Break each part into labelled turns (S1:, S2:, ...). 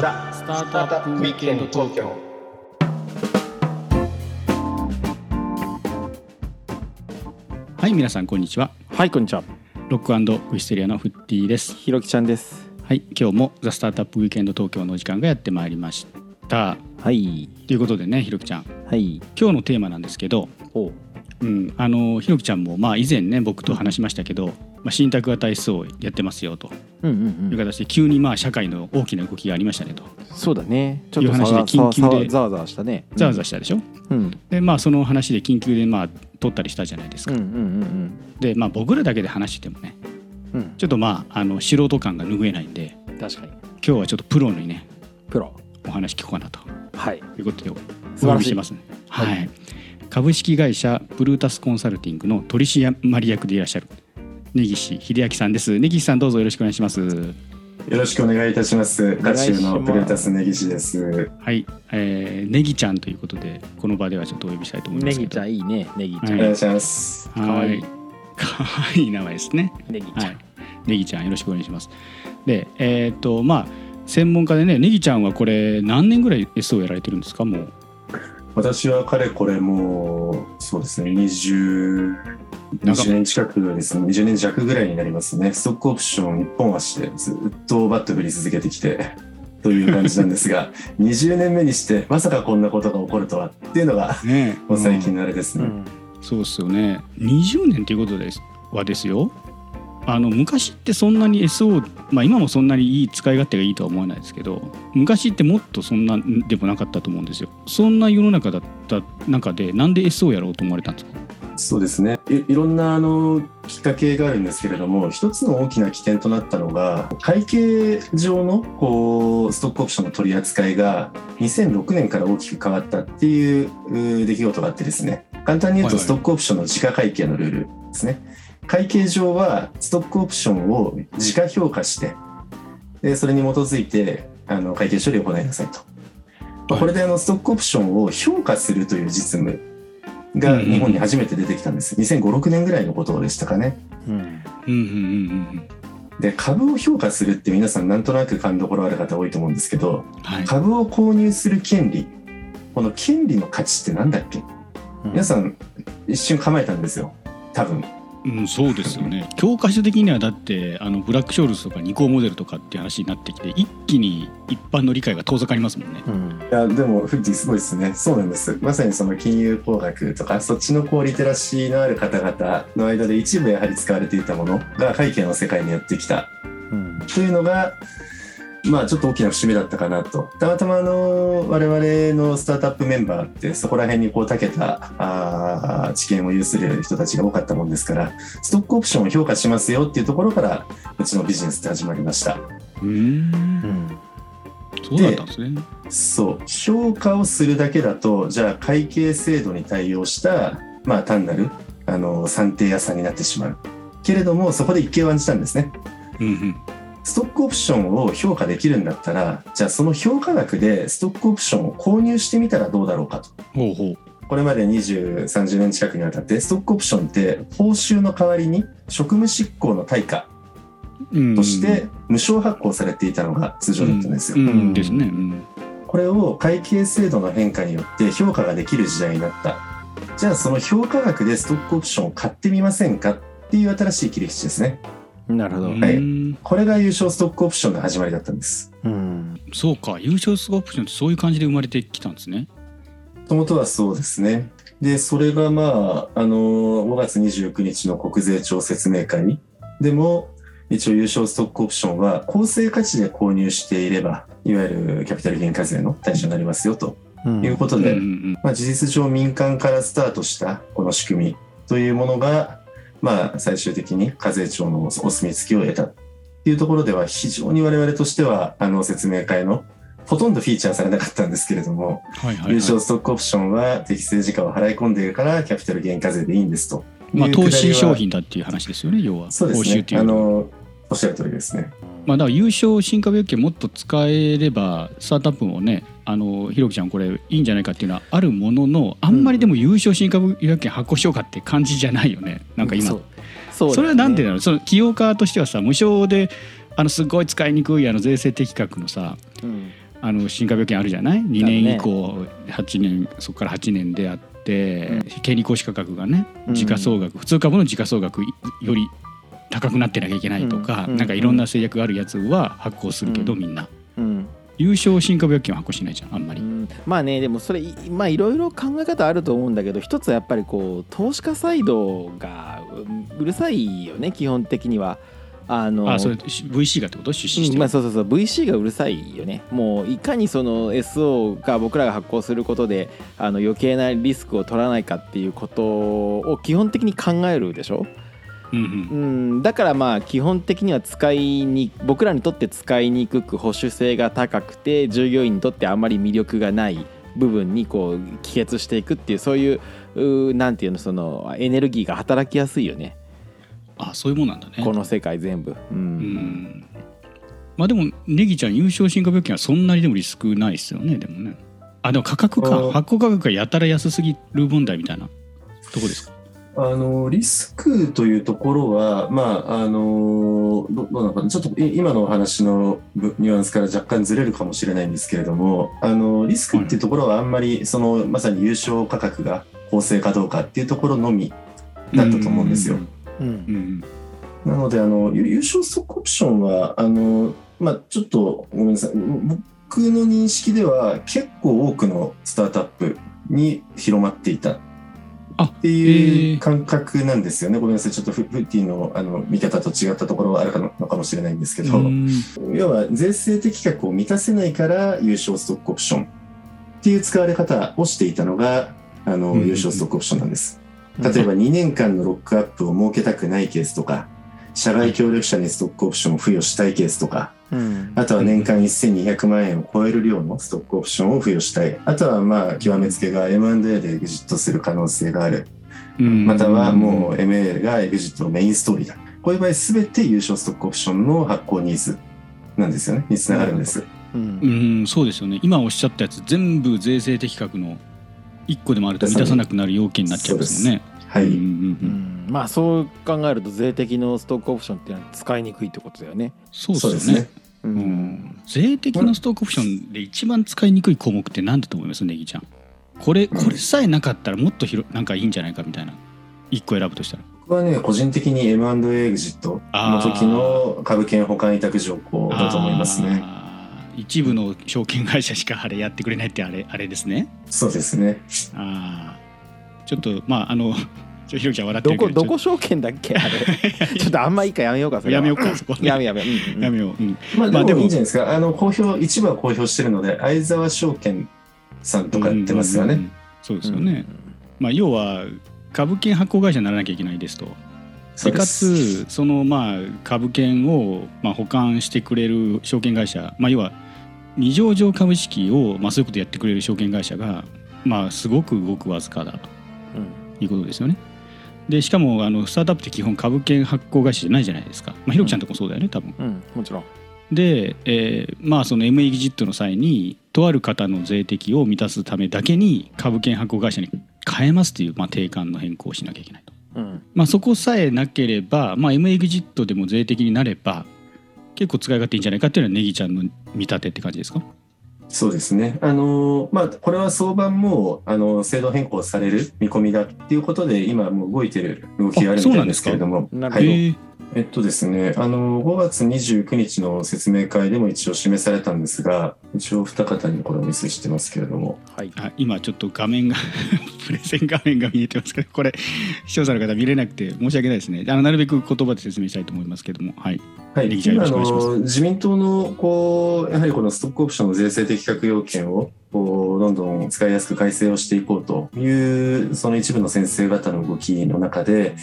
S1: ザ・スタートアップウィークエンド東京
S2: はい皆さんこんにちは。
S3: はいこんにちは。
S2: ロックウィステリアのフッティです。
S3: ひろきちゃんです。
S2: はい今日もザ・スタートアップウィークエンド東京のお時間がやってまいりました。
S3: はい。
S2: ということでねひろきちゃん。
S3: はい。
S2: 今日のテーマなんですけど
S3: お。
S2: うん、あのひろきちゃんもまあ以前ね僕と話しましたけど、まあ、信託型 SO をやってますよと
S3: うんうん
S2: いう形で急にまあ社会の大きな動きがありましたねと。
S3: そうだね。ちょっと
S2: いう話で緊急で
S3: ざわざわしたね。
S2: ざわざわしたでしょ、
S3: うん。
S2: でまあその話で緊急でまあ取ったりしたじゃないですか、
S3: うんうんうん
S2: でまあ僕らだけで話しててもね
S3: うん。うん
S2: ちょっとまああの素人感が拭えないんで
S3: 確かに。
S2: 今日はちょっとプロにね
S3: プロ。
S2: お話聞こうかなと。
S3: はい。
S2: いうことでお呼びしてますね。はい、
S3: はい。
S2: 株式会社ブルータスコンサルティングの取締役でいらっしゃる根岸秀明さんです。根岸さんどうぞよろしくお願いします。
S4: よろしくお願いいたします。ガチューのプレータスネギシです。
S2: はい、えー、ネギちゃんということでこの場ではちょっとお呼びしたいと思いま
S3: ネ
S2: す。けど
S3: ギちゃんいいね。ネギちゃん
S2: はい。
S4: お願いします。
S2: は
S3: かわいい。
S2: かわいい名前ですね。
S3: ネギちゃん
S2: はい。ネギちゃんよろしくお願いします。でえっ、とまあ専門家でねネギちゃんはこれ何年ぐらい S をやられてるんですか？もう
S4: 私はかれこれもうそうですね20
S2: なんか
S4: 20年近くですね20年弱ぐらいになりますね。ストックオプション一本足でずっとバット振り続けてきてという感じなんですが 20年目にしてまさかこんなことが起こるとはっていうのが
S2: ね
S4: もう最近のあれですね。
S3: うん。
S2: そうっすよね。20年ということですはですよあの昔ってそんなに SO まあ今もそんなにいい使い勝手がいいとは思わないですけど昔ってもっとそんなでもなかったと思うんですよ。そんな世の中だった中でなんで SO やろうと思われたんですか？
S4: そうですね。いいろんなあのきっかけがあるんですけれども一つの大きな起点となったのが会計上のこうストックオプションの取り扱いが2006年から大きく変わったっていう出来事があってですね。簡単に言うと
S2: はいはい。
S4: ストックオプションの自家会計のルールですね会計上はストックオプションを自家評価してでそれに基づいてあの会計処理を行いなさいと。まあこれであのストックオプションを評価するという実務が日本に初めて出てきたんです。2005、6年ぐらいのことでしたかね。
S3: うん
S2: うんうんうんうん
S4: で、株を評価するって皆さんなんとなく勘どころある方多いと思うんですけど、
S2: はい
S4: 株を購入する権利、この権利の価値ってなんだっけ？皆さん一瞬構えたんですよ。多分。
S2: うん、そうですよね教科書的にはだってあのブラック・ショールズとかニコーモデルとかっていう話になってきて一気に一般の理解が遠ざかりますもんね。
S3: うん
S4: いや、でも、フッティすごいですね。そうなんです。まさにその金融工学とか、そっちのこうリテラシーのある方々の間で一部やはり使われていたものが会計の世界にやってきた
S3: うん
S4: というのが、まあちょっと大きな節目だったかなと。たまたまあの、我々のスタートアップメンバーってそこら辺にこう長けたあー知見を有する人たちが多かったもんですから、ストックオプションを評価しますよっていうところから、うちのビジネスって始まりました。
S2: う
S3: んん
S2: そうだったんですね。
S4: そう。評価をするだけだと、じゃあ会計制度に対応した、まあ単なる、あの、算定屋さんになってしまう。けれども、そこで一計を案じたんですね。
S2: うんうん
S4: ストックオプションを評価できるんだったら、じゃあその評価額でストックオプションを購入してみたらどうだろうかと。
S2: ほうほう
S4: これまで20、30年近くにわたって、ストックオプションって報酬の代わりに職務執行の対価
S2: うん
S4: として無償発行されていたのが通常だったんですよ。
S2: うんうんですね。うん
S4: これを会計制度の変化によって評価ができる時代になった。じゃあその評価額でストックオプションを買ってみませんかっていう新しい切り口ですね。
S3: なるほど。
S4: はい。
S2: うん
S4: これが優勝ストックオプションの始まりだったんです。
S3: うん。
S2: そうか優勝スコープションってそういう感じで生まれてきたんですね。
S4: もともとはそうですね。で、それがまあ、あの、5月29日の国税庁説明会でも、一応優勝ストックオプションは公正価値で購入していれば、いわゆるキャピタルゲイン課税の対象になりますよと。
S3: うん。
S4: いうことで、まあ、事実上民間からスタートしたこの仕組みというものが、まあ、最終的に課税庁のお墨付きを得たっていうところでは非常に我々としてはあの説明会のほとんどフィーチャーされなかったんですけれども、
S2: はいはいはい。
S4: 優勝ストックオプションは適正時価を払い込んでいるからキャピタルゲイン課税でいいんですと。
S2: まあ、投資
S4: は
S2: 商品だっていう話ですよね要は。
S4: そうですね。あ
S2: の
S4: おっしゃる通りですね
S2: まあ、だから優勝新株預金もっと使えればスタートアップもねあのひろきちゃんこれいいんじゃないかっていうのはあるもののあんまりでも優勝新株預金発行しようかって感じじゃないよね。なんか今。
S3: そう。そう
S2: それはなんで
S3: だ
S2: なの？その企業家としてはさ無償であのすごい使いにくいあの税制的確のさ
S3: うん。
S2: あの新株券あるじゃない？2年以降8年そこから8年であって、権利行使価格がね
S3: うん。
S2: 時価総額、普通株の時価総額より高くなってなきゃいけないとか、
S3: うん
S2: なんかいろんな制約があるやつは発行するけど、
S3: うん。
S2: みんな。
S3: うん。
S2: 優勝新株薬券は発行しないじゃんあんまり。
S3: うん。まあねでもそれいまあいろいろ考え方あると思うんだけど一つはやっぱりこう投資家サイドがううるさいよね基本的には。あの
S2: あそれ VC がってこと？出資して。る、
S3: うんまあ、そうそうそう。VC がうるさいよね。もういかにその SO が僕らが発行することであの余計なリスクを取らないかっていうことを基本的に考えるでしょ、
S2: うんうん。
S3: うん、だからまあ基本的には使いに僕らにとって使いにくく保守性が高くて従業員にとってあんまり魅力がない部分にこう帰結していくっていうそういううーなんていうのそのエネルギーが働きやすいよね。
S2: あそういうもんなんだね。
S3: この世界全部。う
S2: うん。んまあでもネギちゃん優勝新株券はそんなにでもリスクないですよねでもね。あでも価格か。発行価格がやたら安すぎる問題みたいなとこですか？
S4: あのリスクというところは、まあ、あのどどうなのかな、ちょっとい今のお話のぶニュアンスから若干ずれるかもしれないんですけれども、あのリスクっていうところはあんまり、そのまさに優勝価格が公正かどうかっていうところのみだったと思うんですよ。
S3: うん。
S2: うん。
S4: なのであの、ゆ優勝ストックオプションは、あのまあ、ちょっとごめんなさい、僕の認識では、結構多くのスタートアップに広まっていた
S2: あ
S4: っていう感覚なんですよね。ごめんなさい、ちょっとフフッティのあの見方と違ったところはあるかのかもしれないんですけど、
S2: うん。
S4: 要は税制的確を満たせないから優勝ストックオプションっていう使われ方をしていたのが、あの、
S2: うん。
S4: 優勝ストックオプションなんです。例えば2年間のロックアップを設けたくないケースとか、社外協力者にストックオプションを付与したいケースとか、
S3: うん
S4: あとは年間1200万円を超える量のストックオプションを付与したい。あとはまあ、極めつけが M&A でエグジットする可能性がある。
S2: うん
S4: またはもう MA がエグジットのメインストーリーだ。こういう場合全て優勝ストックオプションの発行ニーズなんですよね。につながるんです。
S3: うん
S2: うんそうですよね今おっしゃったやつ全部税制的確の1個でもあると満たさなくなる要件になっちゃいますもんね。
S4: はい。
S2: うんうん
S3: う
S2: うん
S3: んまあそう考えると税的のストックオプションっていうのは使いにくいってことだよね。
S2: そう
S4: です
S2: ね
S4: ね。。
S3: う
S2: うん税的なストックオプションで一番使いにくい項目って何だと思いますネギちゃん？これこれさえなかったらもっと広なんかいいんじゃないかみたいな1個選ぶとしたら
S4: 僕はね、個人的に M&A エグジットの時の株券保管委託条項だと思いますね。
S2: 一部の証券会社しかあれやってくれないってあれあれですね
S4: そうですね。
S2: あーちょっとまああのちょひろきちゃん笑って
S3: ど
S2: るけど
S3: こどこ証券だっけ？あれ。ちょっとあんまいいかやめようかそれは。
S2: やめようかそこ。
S3: やめやめ、う。んうん。
S2: やめよう、うん。
S4: まあで
S2: まあでも。
S4: もいいんじゃないですか。あの、公表、一部は公表してるので、相沢証券さんとかやってますよね。
S2: うんうんうんそうですよね、まあ要は株券発行会社にならなきゃいけないですと。
S4: で
S2: でか
S4: す。
S2: つそのまあ株券をまあ保管してくれる証券会社、まあ、要は未上場株式をまあそういうことやってくれる証券会社がまあすごくごくわずかだ。ということですよね。でしかもあのスタートアップって基本株券発行会社じゃないじゃないですか。まあ、ひろきちゃんとこもそうだよね多分。
S3: うん、うん、もちろん。
S2: で、えーまあその M エグジットの際にとある方の税的を満たすためだけに株券発行会社に変えますっていう、まあ、定款の変更をしなきゃいけないと。
S3: うん
S2: まあ、そこさえなければ、まあ、M エグジットでも税的になれば結構使い勝手いいんじゃないかっていうのはネギちゃんの見立てって感じですか？
S4: そうですね。あの、まあ、これは相場も、あの、制度変更される見込みだっていうことで、今もう動いてる動きがあるみたいですけれども。
S3: ど
S4: はい。
S2: へえ
S4: えっとですね、あの、5月29日の説明会でも一応示されたんですが、一応二方にこれをお見せしてますけれども、
S3: はい。
S2: あ今ちょっと画面が プレゼン画面が見えてますけどこれ視聴者の方見れなくて申し訳ないですね。あのなるべく言葉で説明したいと思いますけども。はい。
S4: はい、今あ
S2: よろしくお願いします。
S4: の自民党のこうやはりこのストックオプションの税制的確要件をこうどんどん使いやすく改正をしていこうというその一部の先生方の動きの中で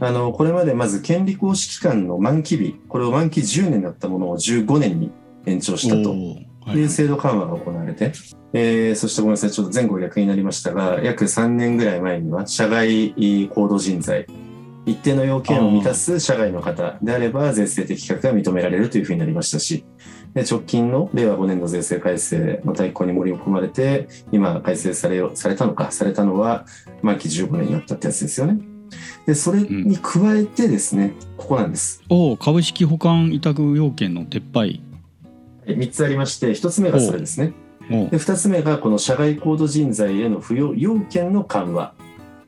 S4: あのこれまでまず権利行使期間の満期日これを満期10年だったものを15年に延長したと。
S2: い
S4: い。う制度緩和が行われて、えーそしてごめんなさい、ちょっと前後逆になりましたが、約3年ぐらい前には、社外高度人材、一定の要件を満たす社外の方であれば、税制的規格が認められるというふうになりましたし、で直近の令和5年度税制改正の大綱に盛り込まれて、今改正されよされたのか、されたのは満期15年になったってやつですよね。で、それに加えてですね、ここなんです。
S2: おー株式保管委託要件の撤廃。
S4: 3つありまして1つ目がそれですね。で2つ目がこの社外高度人材への扶養要件の緩和。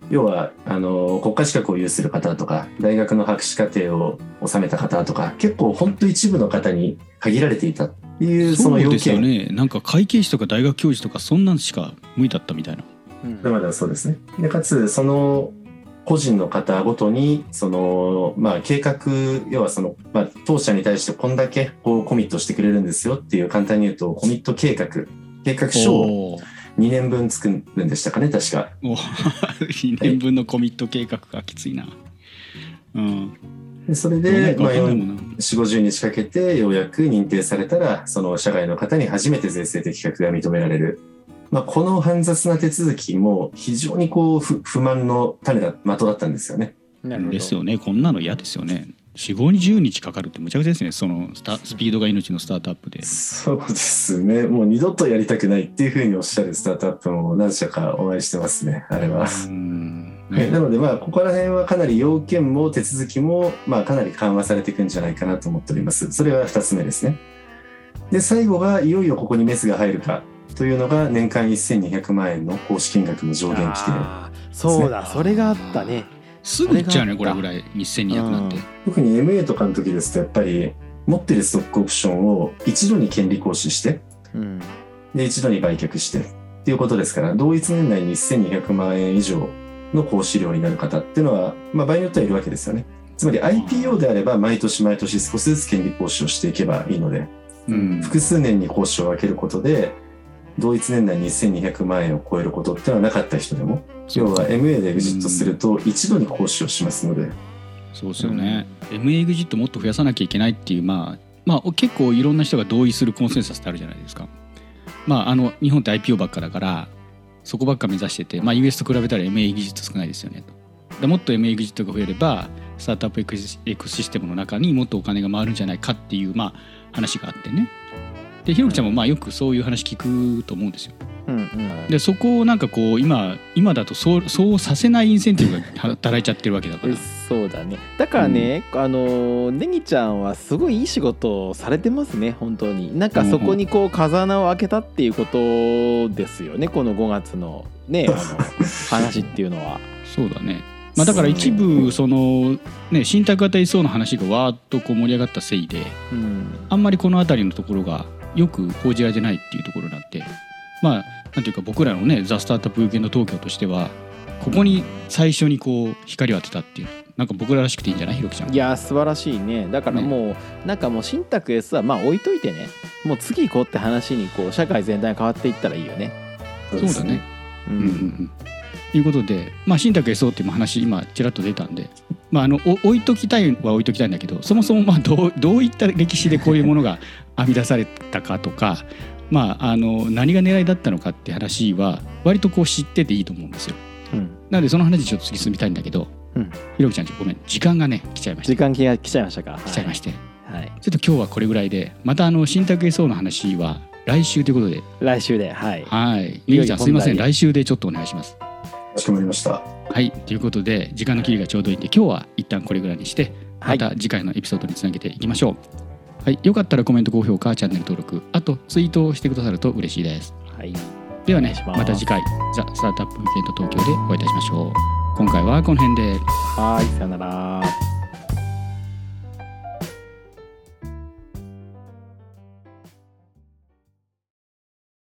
S4: 要はあの国家資格を有する方とか大学の博士課程を収めた方とか結構本当一部の方に限られていたっていうその要
S2: そうですよ
S4: 件。
S2: ねなんか会計士とか大学教授とかそんなんしか無理だったみたいな。
S3: うん。
S4: まだそうですね。でかつその個人の方ごとにその、まあ、計画要はその、まあ、当社に対してこんだけこうコミットしてくれるんですよっていう簡単に言うとコミット計画。計画書を
S2: おー。
S4: 2年分作るんでしたかね確か。
S2: お2 年分のコミット計画がきついな。うん。
S4: でそれで、まあ、
S2: るか分かんないも
S4: 4、
S2: んな。
S4: 50日かけてようやく認定されたらその社外の方に初めて税制的確が認められる。まあ、この煩雑な手続きも非常にこう不不満の種だ的だったんですよね。
S2: ですよねこんなの嫌ですよね4 5 0日かかるってむちゃくちゃですねそのスタスピードが命のスタートアップで
S4: そうですね。もう二度とやりたくないっていうふうにおっしゃるスタートアップも何社かお会いしてますね、あれは。
S2: うん
S4: はいなので、まあ、ここら辺はかなり要件も手続きも、まあ、かなり緩和されていくんじゃないかなと思っております。それが2つ目ですね。で、最後が、いよいよここにメスが入るかというのが、年間1200万円の公式金額の上限規定。
S3: あーそうだそれがあったね。
S2: すぐいっちゃうねこれぐらい1200なんて。
S3: うん
S4: 特に MA とかの時ですと、やっぱり、持ってるストックオプションを一度に権利行使して、
S3: うん。
S4: で、一度に売却してっていうことですから、同一年内に1200万円以上の行使量になる方っていうのは、まあ、場合によってはいるわけですよね。つまり IPO であれば、毎年毎年少しずつ権利行使をしていけばいいので、
S2: うん。
S4: 複数年に行使を分けることで、同一年内に1200万円を超えることってのはなかった人でも、要は MA でエグジットすると一度に行使をしますので、
S2: そうですよね、MA エグジットもっと増やさなきゃいけないっていうまあまあ結構いろんな人が同意するコンセンサスってあるじゃないですか。まああの日本って IPO ばっかだからそこばっか目指してて、まあ、US と比べたら MA エグジット少ないですよねと。でもっと MA エグジットが増えればスタートアップエクシエクシステムの中にもっとお金が回るんじゃないかっていうまあ話があってねでひろきちゃんもまあよくそういう話聞くと思うんですよ。
S3: うんうん。
S2: でそこをなんかこう今今だとそうそうさせないインセンティブが働いちゃってるわけだから。
S3: そうだね。だからね、あのネギちゃんはすごいいい仕事をされてますね本当に。なんかそこにこう風穴を開けたっていうことですよねこの5月のねあの 話っていうのは。
S2: そうだね、まあ、だから一部そのね信託型 SO の話がわーっとこう盛り上がったせいで
S3: うん。
S2: あんまりこの辺りのところがよく報じられてないっていうところになってまあなんていうか僕らのねザ・スタートアップウィークエンド東京としてはここに最初にこう光を当てたっていうなんか僕ららしくていいんじゃない？ひろきちゃん。
S3: いや素晴らしいね。だからもう、なんかもう信託 S はまあ置いといてね。もう次行こうって話にこう社会全体が変わっていったらいいよね。
S4: そう
S2: だね。
S3: う
S2: うん。うんうんということで、まあ、信託 SO っていう話今ちらっと出たんで、まあ、あのお置いときたいは置いときたいんだけどそもそもまあどうどういった歴史でこういうものが編み出されたかとか、まあ、あの何が狙いだったのかって話は割とこう知ってていいと思うんですよ。
S3: うん。
S2: なのでその話ちょっと次進みたいんだけど、
S3: うん。
S2: ひろきちゃんごめん時間がね来ちゃいました。
S3: 時間が来ちゃいましたか？
S2: 来ちゃいまして、
S3: はい、はい。
S2: ちょっと今日はこれぐらいでまたあの信託 SO の話は来週ということで。
S3: 来週ではい。
S2: はい。ひろきちゃんすいません。来週でちょっとお願いします。
S4: かしこまりました。
S2: はいということで時間の切りがちょうどいいんで今日は一旦これぐらいにして
S3: はい
S2: また次回のエピソードにつなげていきましょう。はい、よかったらコメント高評価チャンネル登録あとツイートをしてくださると嬉しいです。
S3: はい
S2: ではねまた次回ザ・スタートアップウィーケンド東京でお会いいたしましょう。今回はこの辺で
S3: はいさよなら